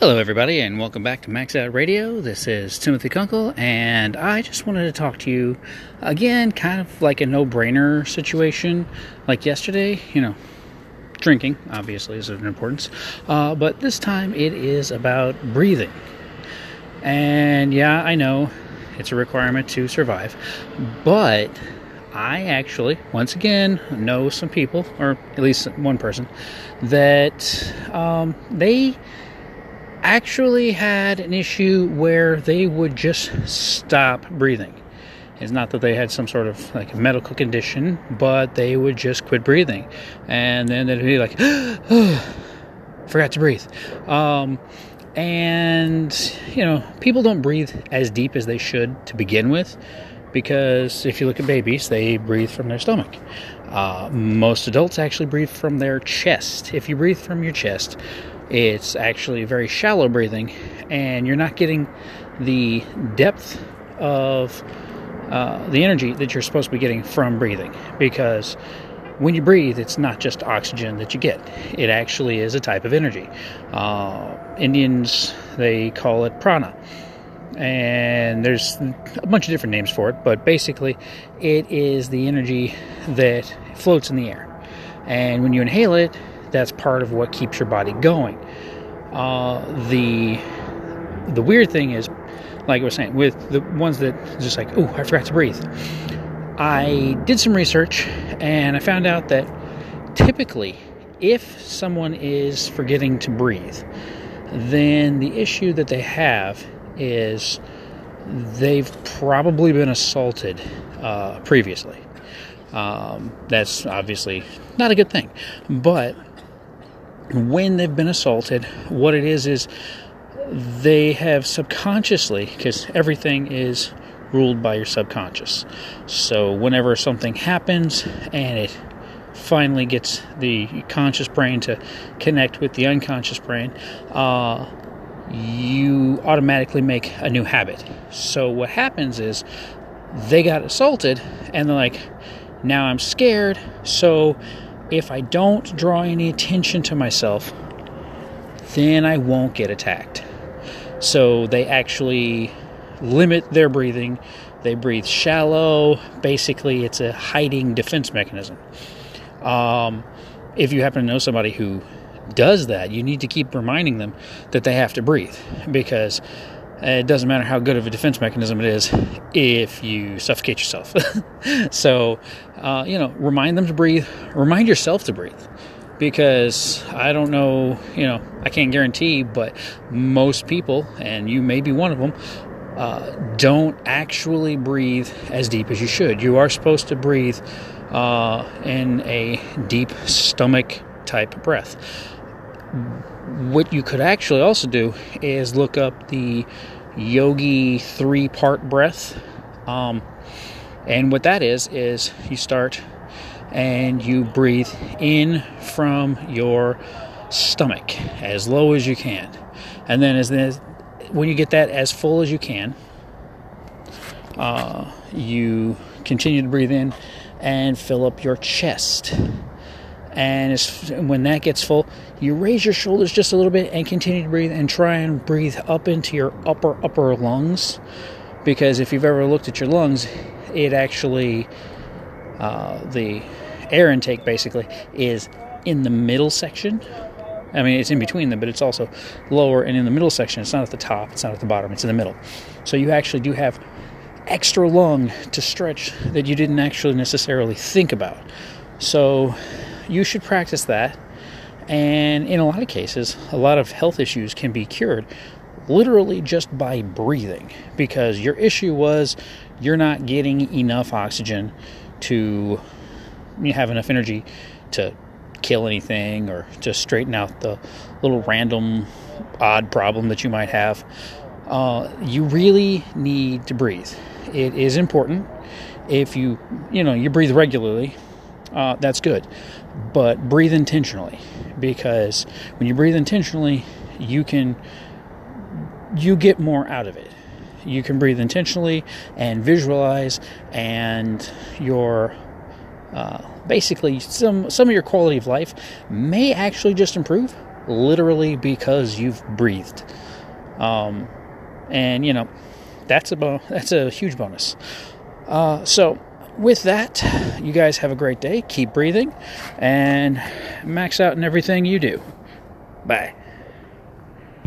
Hello, everybody, and welcome back to Max Out Radio. This is Timothy Kunkel, and I just wanted to talk to you again, kind of like a no brainer situation like yesterday. You know, drinking obviously is of importance, uh, but this time it is about breathing. And yeah, I know it's a requirement to survive, but I actually, once again, know some people, or at least one person, that um, they actually had an issue where they would just stop breathing. It's not that they had some sort of like medical condition, but they would just quit breathing, and then they'd be like, "Forgot to breathe." Um, and you know, people don't breathe as deep as they should to begin with, because if you look at babies, they breathe from their stomach. Uh, most adults actually breathe from their chest. If you breathe from your chest, it's actually very shallow breathing, and you're not getting the depth of uh, the energy that you're supposed to be getting from breathing. Because when you breathe, it's not just oxygen that you get, it actually is a type of energy. Uh, Indians, they call it prana. And there's a bunch of different names for it, but basically, it is the energy that floats in the air. And when you inhale it, that's part of what keeps your body going. Uh, the the weird thing is, like I was saying, with the ones that just like, oh, I forgot to breathe. I did some research and I found out that typically, if someone is forgetting to breathe, then the issue that they have is they've probably been assaulted uh, previously. Um, that's obviously not a good thing, but when they've been assaulted, what it is is they have subconsciously, because everything is ruled by your subconscious. So whenever something happens and it finally gets the conscious brain to connect with the unconscious brain, uh, you automatically make a new habit. So what happens is they got assaulted and they're like, now I'm scared, so if I don't draw any attention to myself, then I won't get attacked. So they actually limit their breathing. They breathe shallow. Basically, it's a hiding defense mechanism. Um, if you happen to know somebody who does that, you need to keep reminding them that they have to breathe because it doesn't matter how good of a defense mechanism it is if you suffocate yourself. so, uh, you know, remind them to breathe. Remind yourself to breathe. Because I don't know, you know, I can't guarantee, but most people, and you may be one of them, uh, don't actually breathe as deep as you should. You are supposed to breathe uh, in a deep stomach type breath what you could actually also do is look up the yogi three part breath. Um, and what that is, is you start and you breathe in from your stomach as low as you can. And then as the, when you get that as full as you can, uh, you continue to breathe in and fill up your chest and when that gets full, you raise your shoulders just a little bit and continue to breathe and try and breathe up into your upper, upper lungs. Because if you've ever looked at your lungs, it actually, uh, the air intake basically is in the middle section. I mean, it's in between them, but it's also lower and in the middle section. It's not at the top, it's not at the bottom, it's in the middle. So you actually do have extra lung to stretch that you didn't actually necessarily think about. So you should practice that. And in a lot of cases, a lot of health issues can be cured literally just by breathing because your issue was you're not getting enough oxygen to have enough energy to kill anything or to straighten out the little random odd problem that you might have. Uh, you really need to breathe. It is important. If you, you know, you breathe regularly, uh, that's good. But breathe intentionally because when you breathe intentionally, you can you get more out of it. You can breathe intentionally and visualize, and your uh, basically some some of your quality of life may actually just improve literally because you've breathed. Um, and you know, that's a bo- that's a huge bonus. Uh, so, with that, you guys have a great day. Keep breathing, and max out in everything you do. Bye.